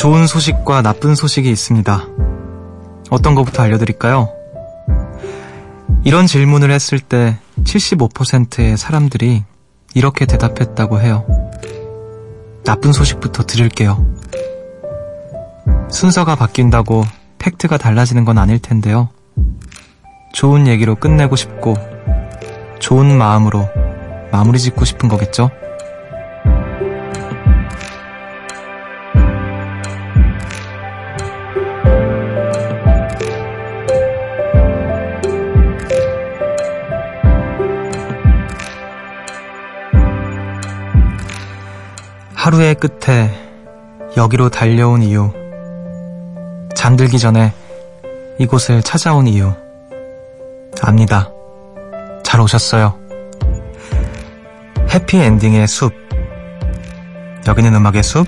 좋은 소식과 나쁜 소식이 있습니다. 어떤 것부터 알려드릴까요? 이런 질문을 했을 때 75%의 사람들이 이렇게 대답했다고 해요. 나쁜 소식부터 드릴게요. 순서가 바뀐다고 팩트가 달라지는 건 아닐 텐데요. 좋은 얘기로 끝내고 싶고, 좋은 마음으로 마무리 짓고 싶은 거겠죠? 하루의 끝에 여기로 달려온 이유. 잠들기 전에 이곳을 찾아온 이유. 압니다. 잘 오셨어요. 해피엔딩의 숲. 여기는 음악의 숲.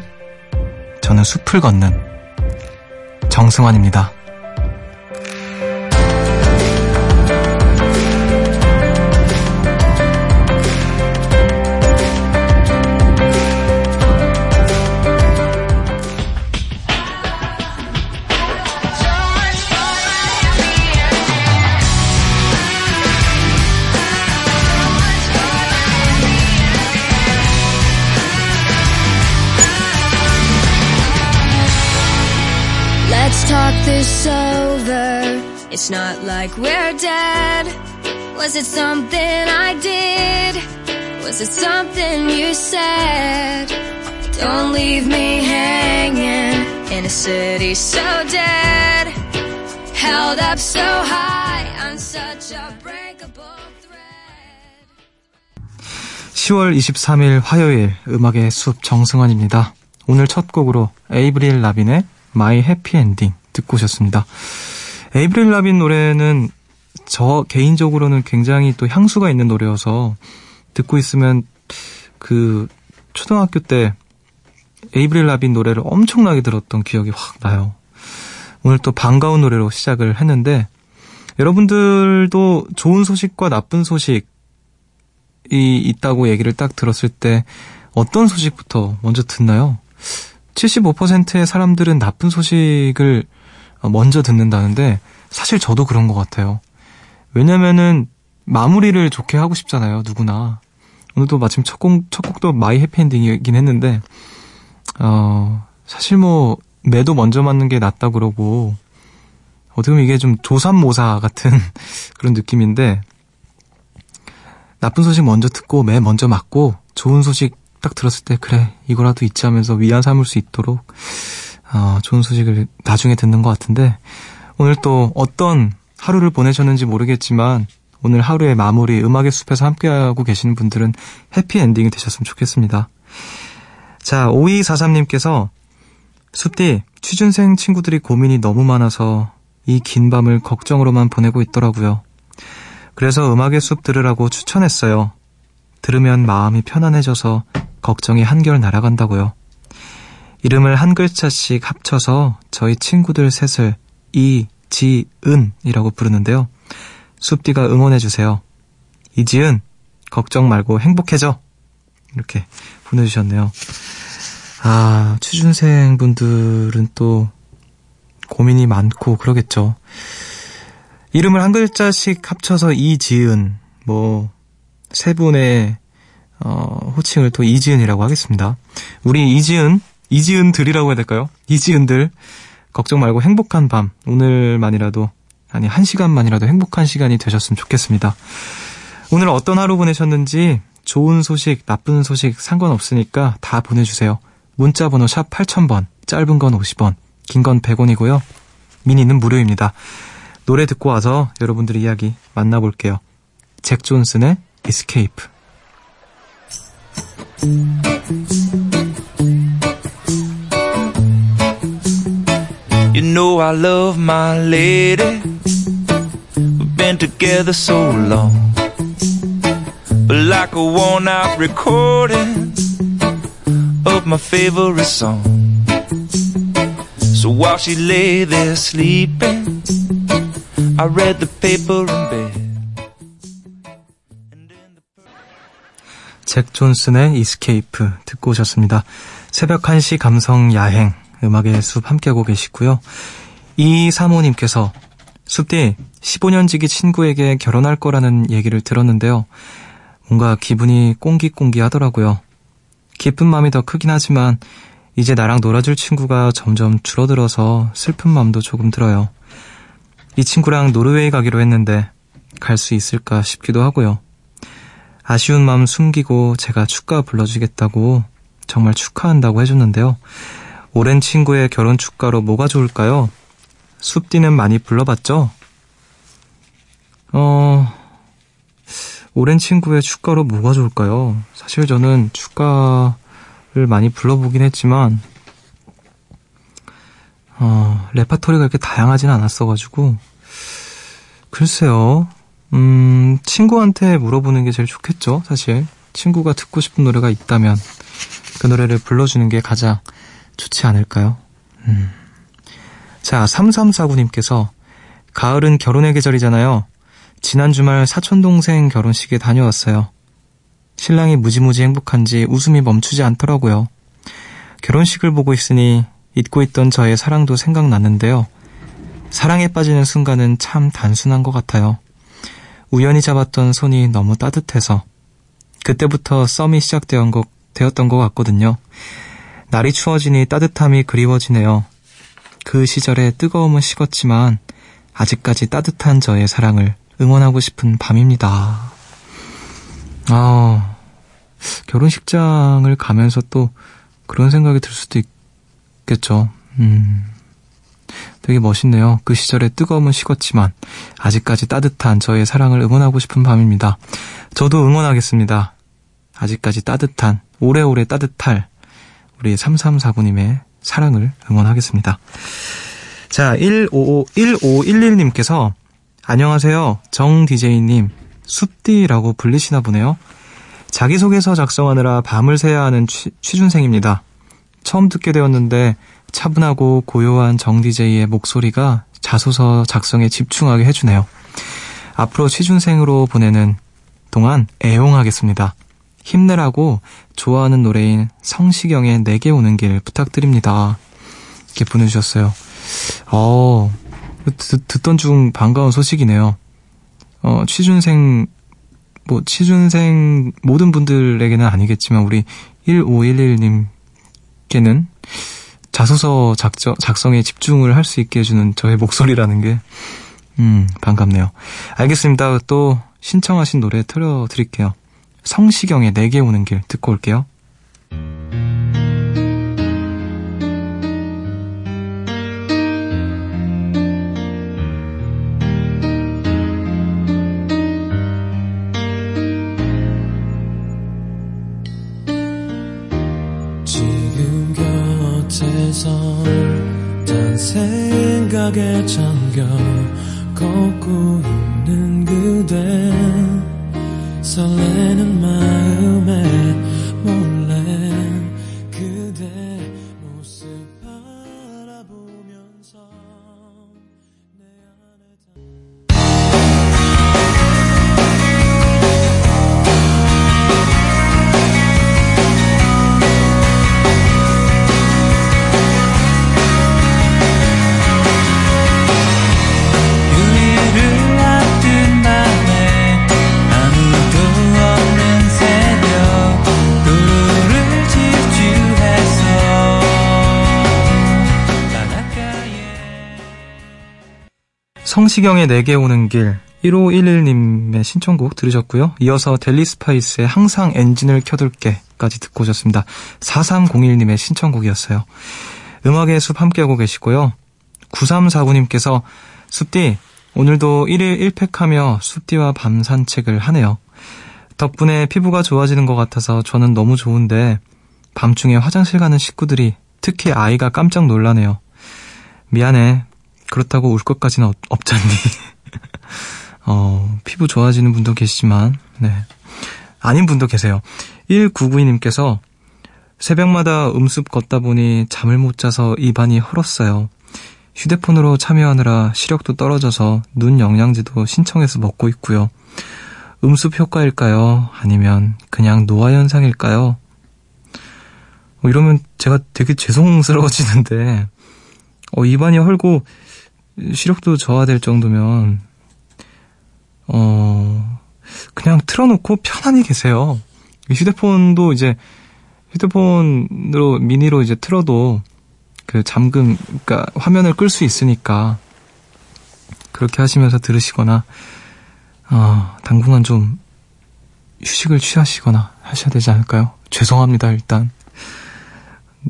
저는 숲을 걷는 정승환입니다. Was it something I did? Was it something you said? Don't leave me hanging in a city so dead. Held up so high on such a breakable thread. 10월 23일 화요일 음악의 숲 정승환입니다. 오늘 첫 곡으로 에이브릴 라빈의 마이 해피 엔딩 듣고 오셨습니다. 에이브릴 라빈 노래는 저 개인적으로는 굉장히 또 향수가 있는 노래여서 듣고 있으면 그 초등학교 때 에이브릴 라빈 노래를 엄청나게 들었던 기억이 확 나요. 오늘 또 반가운 노래로 시작을 했는데 여러분들도 좋은 소식과 나쁜 소식이 있다고 얘기를 딱 들었을 때 어떤 소식부터 먼저 듣나요? 75%의 사람들은 나쁜 소식을 먼저 듣는다는데 사실 저도 그런 것 같아요. 왜냐면은 마무리를 좋게 하고 싶잖아요, 누구나. 오늘도 마침 첫 곡, 첫 곡도 My Happy Ending이긴 했는데, 어, 사실 뭐, 매도 먼저 맞는 게 낫다 그러고, 어떻게 보면 이게 좀 조삼모사 같은 그런 느낌인데, 나쁜 소식 먼저 듣고 매 먼저 맞고, 좋은 소식 딱 들었을 때, 그래, 이거라도 있지 하면서 위안 삼을 수 있도록, 어, 좋은 소식을 나중에 듣는 것 같은데, 오늘 또 어떤 하루를 보내셨는지 모르겠지만, 오늘 하루의 마무리 음악의 숲에서 함께하고 계시는 분들은 해피엔딩이 되셨으면 좋겠습니다. 자, 5243님께서 숲디, 취준생 친구들이 고민이 너무 많아서 이 긴 밤을 걱정으로만 보내고 있더라고요. 그래서 음악의 숲 들으라고 추천했어요. 들으면 마음이 편안해져서 걱정이 한결 날아간다고요. 이름을 한 글자씩 합쳐서 저희 친구들 셋을 이 지은이라고 부르는데요. 숲디가 응원해주세요. 이지은, 걱정 말고 행복해져. 이렇게 보내주셨네요. 아, 취준생 분들은 또 고민이 많고 그러겠죠. 이름을 한 글자씩 합쳐서 이지은, 뭐, 세 분의, 어, 호칭을 또 이지은이라고 하겠습니다. 우리 이지은, 이지은들이라고 해야 될까요? 이지은들, 걱정 말고 행복한 밤, 오늘만이라도, 아니, 한 시간만이라도 행복한 시간이 되셨으면 좋겠습니다. 오늘 어떤 하루 보내셨는지, 좋은 소식, 나쁜 소식 상관없으니까 다 보내주세요. 문자 번호 샵 8000번, 짧은 건 50원, 긴 건 100원이고요. 미니는 무료입니다. 노래 듣고 와서 여러분들의 이야기 만나볼게요. 잭 존슨의 Escape. You know I love my lady. We've been together so long. But like a worn out recording of my favorite song. So while she lay there sleeping, I read the paper in bed. 잭 존슨의 Escape 듣고 오셨습니다. 새벽 1시 감성 야행 음악의 숲 함께하고 계시고요. 이 사모님께서 숲디 15년 지기 친구에게 결혼할 거라는 얘기를 들었는데요. 뭔가 기분이 꽁기꽁기 하더라고요. 기쁜 마음이 더 크긴 하지만 이제 나랑 놀아줄 친구가 점점 줄어들어서 슬픈 마음도 조금 들어요. 이 친구랑 노르웨이 가기로 했는데 갈 수 있을까 싶기도 하고요. 아쉬운 마음 숨기고 제가 축가 불러주겠다고 정말 축하한다고 해줬는데요. 오랜 친구의 결혼 축가로 뭐가 좋을까요? 숲디는 많이 불러봤죠? 어, 오랜 친구의 축가로 뭐가 좋을까요? 사실 저는 축가를 많이 불러보긴 했지만, 어, 레파토리가 이렇게 다양하진 않았어가지고, 글쎄요, 음, 친구한테 물어보는 게 제일 좋겠죠, 사실. 친구가 듣고 싶은 노래가 있다면, 그 노래를 불러주는 게 가장 좋지 않을까요? 음. 자, 3349님께서, 가을은 결혼의 계절이잖아요. 지난 주말 사촌동생 결혼식에 다녀왔어요. 신랑이 무지무지 행복한지 웃음이 멈추지 않더라고요. 결혼식을 보고 있으니 잊고 있던 저의 사랑도 생각났는데요. 사랑에 빠지는 순간은 참 단순한 것 같아요. 우연히 잡았던 손이 너무 따뜻해서 그때부터 썸이 시작되었던 것, 같거든요. 날이 추워지니 따뜻함이 그리워지네요. 그 시절의 뜨거움은 식었지만 아직까지 따뜻한 저의 사랑을 응원하고 싶은 밤입니다. 아, 결혼식장을 가면서 또 그런 생각이 들 수도 있겠죠. 음, 되게 멋있네요. 그 시절의 뜨거움은 식었지만 아직까지 따뜻한 저의 사랑을 응원하고 싶은 밤입니다. 저도 응원하겠습니다. 아직까지 따뜻한, 오래오래 따뜻할 우리 3349님의 사랑을 응원하겠습니다. 자, 155, 1511님께서 안녕하세요. 정 DJ님, 숲디라고 불리시나 보네요. 자기소개서 작성하느라 밤을 새야 하는 취, 취준생입니다. 처음 듣게 되었는데 차분하고 고요한 정 DJ의 목소리가 자소서 작성에 집중하게 해주네요. 앞으로 취준생으로 보내는 동안 애용하겠습니다. 힘내라고 좋아하는 노래인 성시경의 내게 오는 길 부탁드립니다. 이렇게 보내주셨어요. 어, 듣, 듣던 중 반가운 소식이네요. 어, 취준생, 뭐, 취준생 모든 분들에게는 아니겠지만, 우리 1511님께는 자소서 작저, 작성에 집중을 할 수 있게 해주는 저의 목소리라는 게, 음, 반갑네요. 알겠습니다. 또 신청하신 노래 틀어드릴게요. 성시경의 내게 오는 길 듣고 올게요. 생각에 잠겨 성시경의 내게 오는 길 1511님의 신청곡 들으셨고요. 이어서 델리 스파이스의 항상 엔진을 켜둘게까지 듣고 오셨습니다. 4301님의 신청곡이었어요. 음악의 숲 함께하고 계시고요. 9349님께서 숲디 오늘도 1일 1팩하며 숲디와 밤 산책을 하네요. 덕분에 피부가 좋아지는 것 같아서 저는 너무 좋은데 밤중에 화장실 가는 식구들이 특히 아이가 깜짝 놀라네요. 미안해. 그렇다고 울 것까지는 없, 없잖니. 어, 피부 좋아지는 분도 계시지만, 네. 아닌 분도 계세요. 1992님께서 새벽마다 음습 걷다 보니 잠을 못 자서 입안이 헐었어요. 휴대폰으로 참여하느라 시력도 떨어져서 눈 영양제도 신청해서 먹고 있고요. 음습 효과일까요? 아니면 그냥 노화 현상일까요? 어, 이러면 제가 되게 죄송스러워지는데, 어, 입안이 헐고 시력도 저하될 정도면, 어, 그냥 틀어놓고 편안히 계세요. 휴대폰도 이제, 휴대폰으로, 미니로 이제 틀어도 그 잠금, 그니까 화면을 끌 수 있으니까, 그렇게 하시면서 들으시거나, 어, 당분간 좀 휴식을 취하시거나 하셔야 되지 않을까요? 죄송합니다, 일단.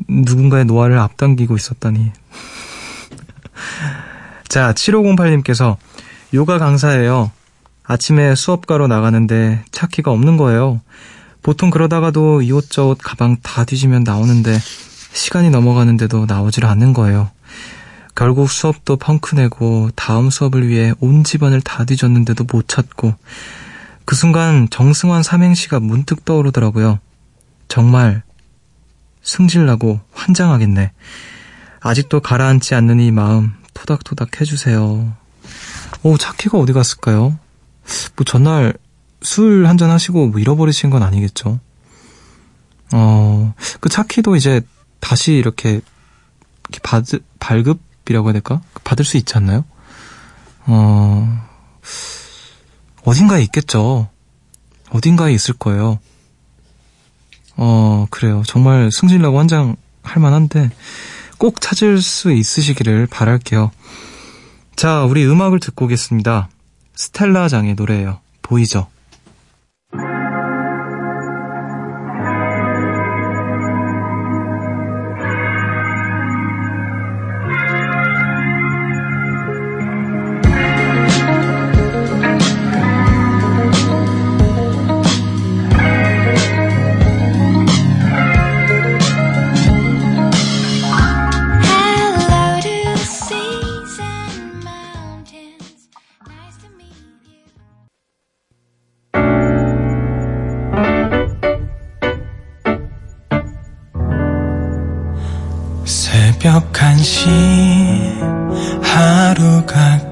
누군가의 노화를 앞당기고 있었다니. 자, 7508님께서 요가 강사예요. 아침에 수업가로 나가는데 차키가 없는 거예요. 보통 그러다가도 이옷저옷 가방 다 뒤지면 나오는데 시간이 넘어가는데도 나오질 않는 거예요. 결국 수업도 펑크 내고 다음 수업을 위해 온 집안을 다 뒤졌는데도 못 찾고 그 순간 정승환 삼행시가 문득 떠오르더라고요. 정말 승질나고 환장하겠네. 아직도 가라앉지 않는 이 마음 토닥토닥 해주세요. 오, 차키가 어디 갔을까요? 뭐 전날 술 한잔 하시고 뭐 잃어버리신 건 아니겠죠? 어, 그 차키도 이제 다시 이렇게, 이렇게 받, 발급이라고 해야 될까? 받을 수 있지 않나요? 어, 어딘가에 있겠죠. 어딘가에 있을 거예요. 어, 그래요. 정말 승질나고 환장할 만한데 꼭 찾을 수 있으시기를 바랄게요. 자, 우리 음악을 듣고 오겠습니다. 스텔라 장의 노래예요. 보이죠?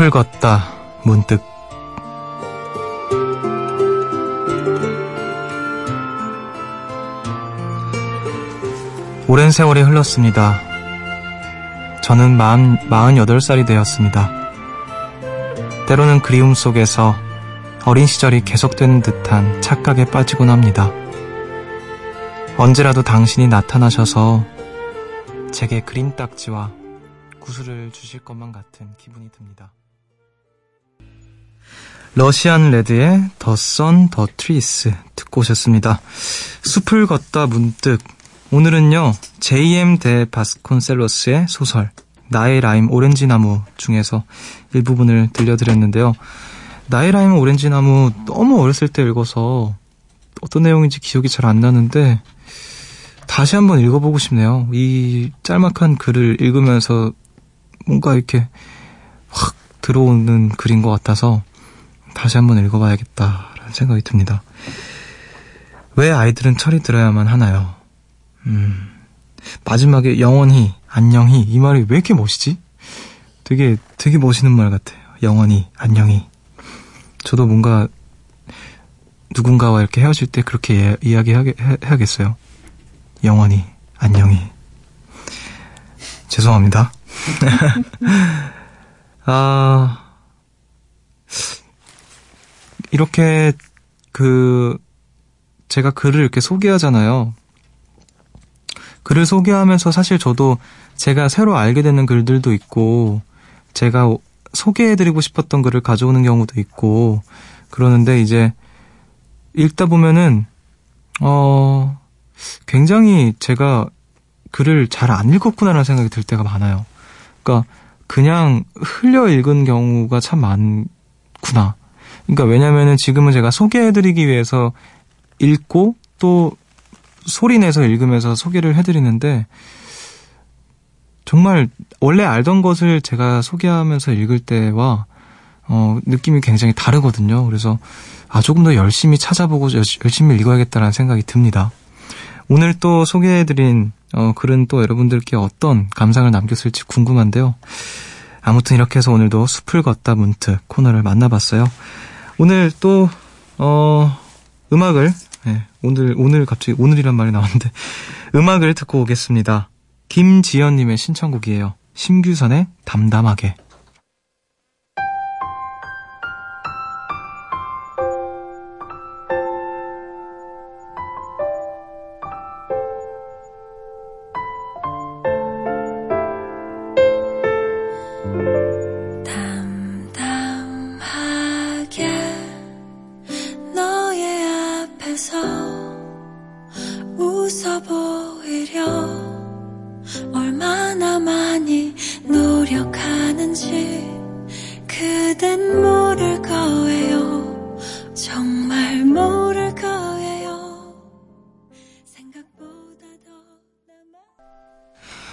숲을 걷다 문득 오랜 세월이 흘렀습니다. 저는 마흔, 48살이 되었습니다. 때로는 그리움 속에서 어린 시절이 계속되는 듯한 착각에 빠지곤 합니다. 언제라도 당신이 나타나셔서 제게 그림 딱지와 구슬을 주실 것만 같은 기분이 듭니다. Russian Red의 The Sun, The Trees 듣고 오셨습니다. 숲을 걷다 문득 오늘은요 J.M. 데 바스콘셀로스의 소설 나의 라임 오렌지 나무 중에서 일부분을 들려드렸는데요. 나의 라임 오렌지 나무 너무 어렸을 때 읽어서 어떤 내용인지 기억이 잘 안 나는데 다시 한번 읽어보고 싶네요. 이 짤막한 글을 읽으면서 뭔가 이렇게 확 들어오는 글인 것 같아서 다시 한번 읽어봐야겠다라는 생각이 듭니다. 왜 아이들은 철이 들어야만 하나요? 음, 마지막에 영원히, 안녕히, 이 말이 왜 이렇게 멋이지? 되게, 되게 멋있는 말 같아요. 영원히, 안녕히. 저도 뭔가, 누군가와 이렇게 헤어질 때 그렇게 이야기 해야겠어요. 영원히, 안녕히. 죄송합니다. 아, 이렇게 그 제가 글을 이렇게 소개하잖아요. 글을 소개하면서 사실 저도 제가 새로 알게 되는 글들도 있고 제가 소개해드리고 싶었던 글을 가져오는 경우도 있고 그러는데 이제 읽다 보면은 어 굉장히 제가 글을 잘 안 읽었구나라는 생각이 들 때가 많아요. 그러니까 그냥 흘려 읽은 경우가 참 많구나. 그러니까 왜냐면은 지금은 제가 소개해드리기 위해서 읽고 또 소리 내서 읽으면서 소개를 해드리는데 정말 원래 알던 것을 제가 소개하면서 읽을 때와 어, 느낌이 굉장히 다르거든요. 그래서 아 조금 더 열심히 찾아보고 열심히 읽어야겠다라는 생각이 듭니다. 오늘 또 소개해드린 어, 글은 또 여러분들께 어떤 감상을 남겼을지 궁금한데요. 아무튼 이렇게 해서 오늘도 숲을 걷다 문득 코너를 만나봤어요. 오늘 또 어, 음악을 네, 오늘 오늘 갑자기 오늘이란 말이 나왔는데 음악을 듣고 오겠습니다. 김지연님의 신청곡이에요. 심규선의 담담하게.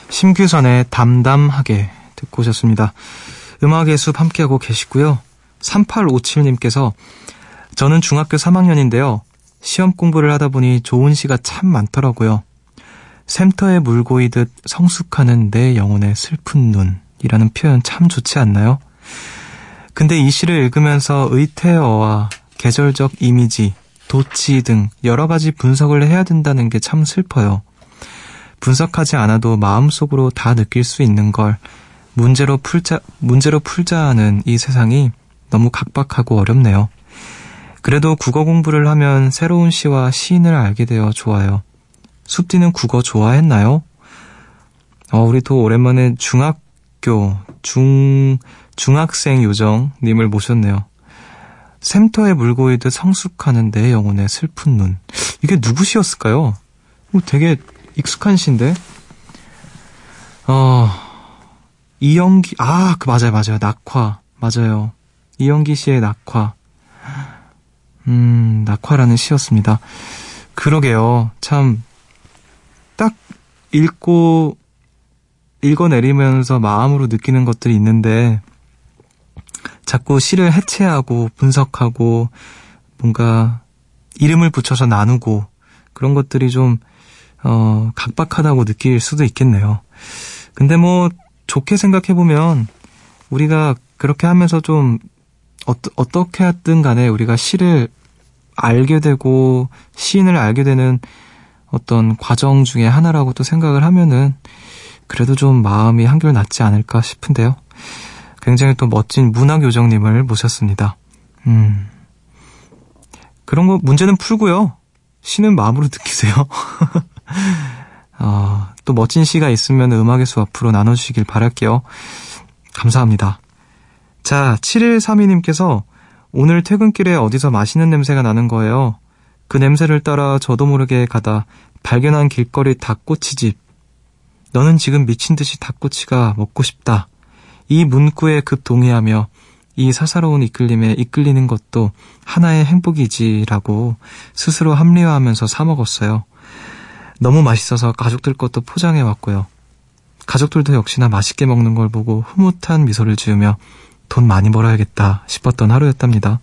심규선의 담담하게 듣고 오셨습니다. 음악의 숲 함께하고 계시고요. 3857님께서 저는 중학교 3학년인데요. 시험 공부를 하다 보니 좋은 시가 참 많더라고요. 샘터에 물 고이듯 성숙하는 내 영혼의 슬픈 눈이라는 표현 참 좋지 않나요? 근데 이 시를 읽으면서 의태어와 계절적 이미지, 도치 등 여러 가지 분석을 해야 된다는 게 참 슬퍼요. 분석하지 않아도 마음속으로 다 느낄 수 있는 걸 문제로 풀자, 문제로 풀자 하는 이 세상이 너무 각박하고 어렵네요. 그래도 국어 공부를 하면 새로운 시와 시인을 알게 되어 좋아요. 숲디는 국어 좋아했나요? 어, 우리 도 오랜만에 중학교, 중, 중학생 요정님을 모셨네요. 샘터에 물고이듯 성숙하는 내 영혼의 슬픈 눈. 이게 누구시였을까요? 뭐 되게 익숙한 시인데. 어, 이영기, 아, 그 맞아요, 맞아요. 낙화. 맞아요. 이영기 씨의 낙화. 음, 낙화라는 시였습니다. 그러게요. 참, 딱 읽고, 읽어내리면서 마음으로 느끼는 것들이 있는데, 자꾸 시를 해체하고, 분석하고, 뭔가, 이름을 붙여서 나누고, 그런 것들이 좀, 어, 각박하다고 느낄 수도 있겠네요. 근데 뭐, 좋게 생각해보면, 우리가 그렇게 하면서 좀, 어, 어떻게 하든 간에 우리가 시를 알게 되고, 시인을 알게 되는 어떤 과정 중에 하나라고 또 생각을 하면은, 그래도 좀 마음이 한결 낫지 않을까 싶은데요. 굉장히 또 멋진 문학 요정님을 모셨습니다. 음. 그런 거 문제는 풀고요. 시는 마음으로 느끼세요. 어, 또 멋진 시가 있으면 음악의 수 앞으로 나눠주시길 바랄게요. 감사합니다. 자, 7132님께서 오늘 퇴근길에 어디서 맛있는 냄새가 나는 거예요. 그 냄새를 따라 저도 모르게 가다 발견한 길거리 닭꼬치집. 너는 지금 미친 듯이 닭꼬치가 먹고 싶다. 이 문구에 급 동의하며 이 사사로운 이끌림에 이끌리는 것도 하나의 행복이지라고 스스로 합리화하면서 사먹었어요. 너무 맛있어서 가족들 것도 포장해 왔고요. 가족들도 역시나 맛있게 먹는 걸 보고 흐뭇한 미소를 지으며 돈 많이 벌어야겠다 싶었던 하루였답니다.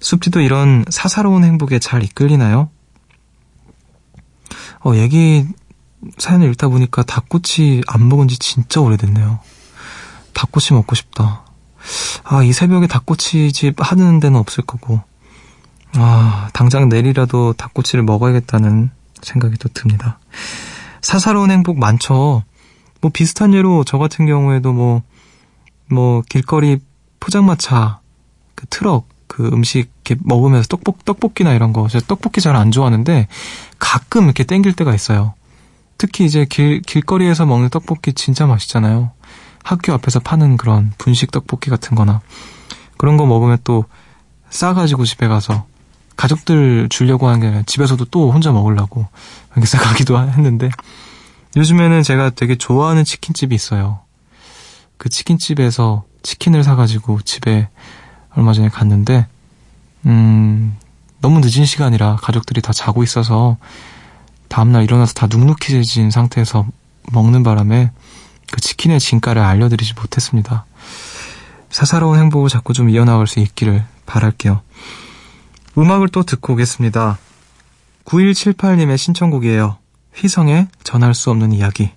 숲지도 이런 사사로운 행복에 잘 이끌리나요? 어, 얘기 사연을 읽다 보니까 닭꼬치 안 먹은 지 진짜 오래됐네요. 닭꼬치 먹고 싶다. 아, 이 새벽에 닭꼬치 집 하는 데는 없을 거고. 아, 당장 내일이라도 닭꼬치를 먹어야겠다는 생각이 또 듭니다. 사사로운 행복 많죠. 뭐 비슷한 예로 저 같은 경우에도 뭐, 뭐 길거리 포장마차, 그 트럭, 그 음식 이렇게 먹으면서 떡볶, 떡볶이나 이런 거, 제가 떡볶이 잘 안 좋아하는데 가끔 이렇게 땡길 때가 있어요. 특히 이제 길, 길거리에서 먹는 떡볶이 진짜 맛있잖아요. 학교 앞에서 파는 그런 분식 떡볶이 같은 거나 그런 거 먹으면 또 싸가지고 집에 가서 가족들 주려고 하는 게 아니라 집에서도 또 혼자 먹으려고 이렇게 싸가기도 했는데 요즘에는 제가 되게 좋아하는 치킨집이 있어요. 그 치킨집에서 치킨을 사가지고 집에 얼마 전에 갔는데, 음, 너무 늦은 시간이라 가족들이 다 자고 있어서 다음날 일어나서 다 눅눅해진 상태에서 먹는 바람에 그 치킨의 진가를 알려드리지 못했습니다. 사사로운 행복을 자꾸 좀 이어나갈 수 있기를 바랄게요. 음악을 또 듣고 오겠습니다. 9178님의 신청곡이에요. 휘성의 전할 수 없는 이야기.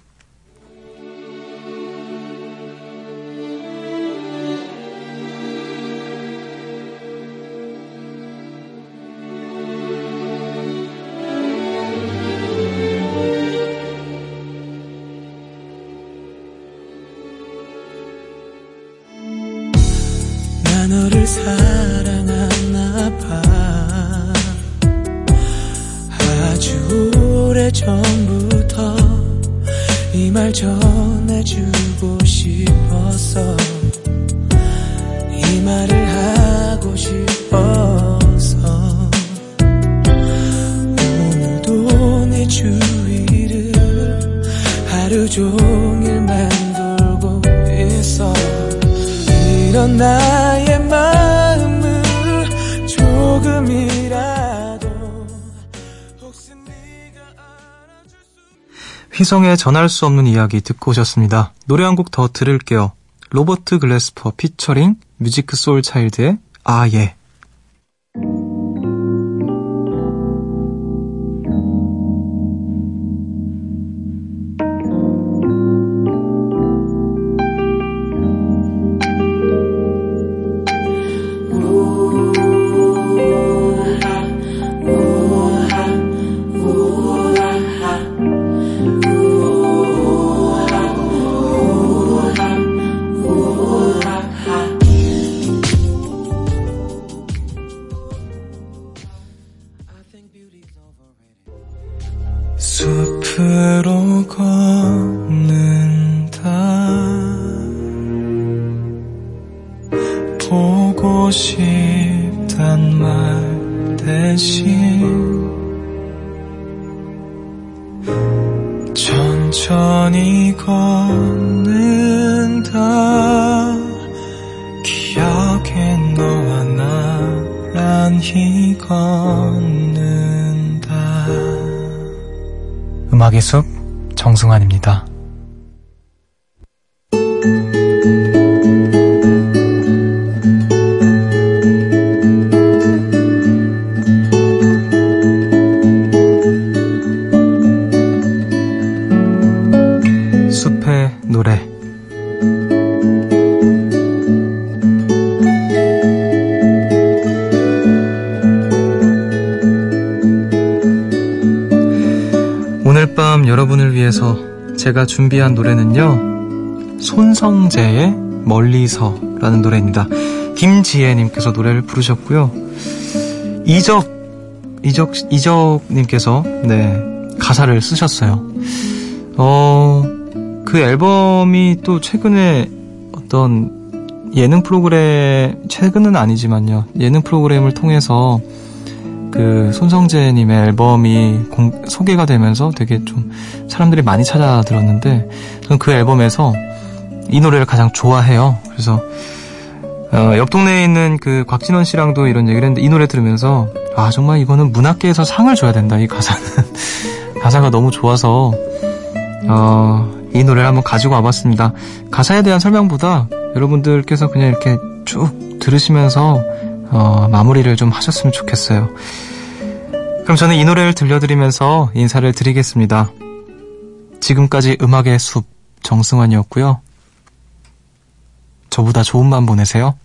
싶어서 오늘도 내 주위를 하루 종일 맴돌고 있어 이런 나의 마음을 조금이라도 혹시 네가 알아줄 수 휘성의 전할 수 없는 이야기 듣고 오셨습니다. 노래 한 곡 더 들을게요. 로버트 글래스퍼 피처링 뮤지크 소울 차일드의 아 예. 음악의 숲 정승환입니다. 제가 준비한 노래는요. 손성재의 멀리서라는 노래입니다. 김지혜님께서 노래를 부르셨고요. 이적, 이적, 이적님께서, 네, 가사를 쓰셨어요. 어, 그 앨범이 또 최근에 어떤 예능 프로그램, 최근은 아니지만요. 예능 프로그램을 통해서 그 손성재님의 앨범이 공- 소개가 되면서 되게 좀 사람들이 많이 찾아 들었는데 저는 그 앨범에서 이 노래를 가장 좋아해요. 그래서 어, 옆 동네에 있는 그 곽진원 씨랑도 이런 얘기를 했는데 이 노래 들으면서 아 정말 이거는 문학계에서 상을 줘야 된다 이 가사는 가사가 너무 좋아서 어, 이 노래를 한번 가지고 와봤습니다. 가사에 대한 설명보다 여러분들께서 그냥 이렇게 쭉 들으시면서 어, 마무리를 좀 하셨으면 좋겠어요. 그럼 저는 이 노래를 들려드리면서 인사를 드리겠습니다. 지금까지 음악의 숲 정승환이었고요. 저보다 좋은 밤 보내세요.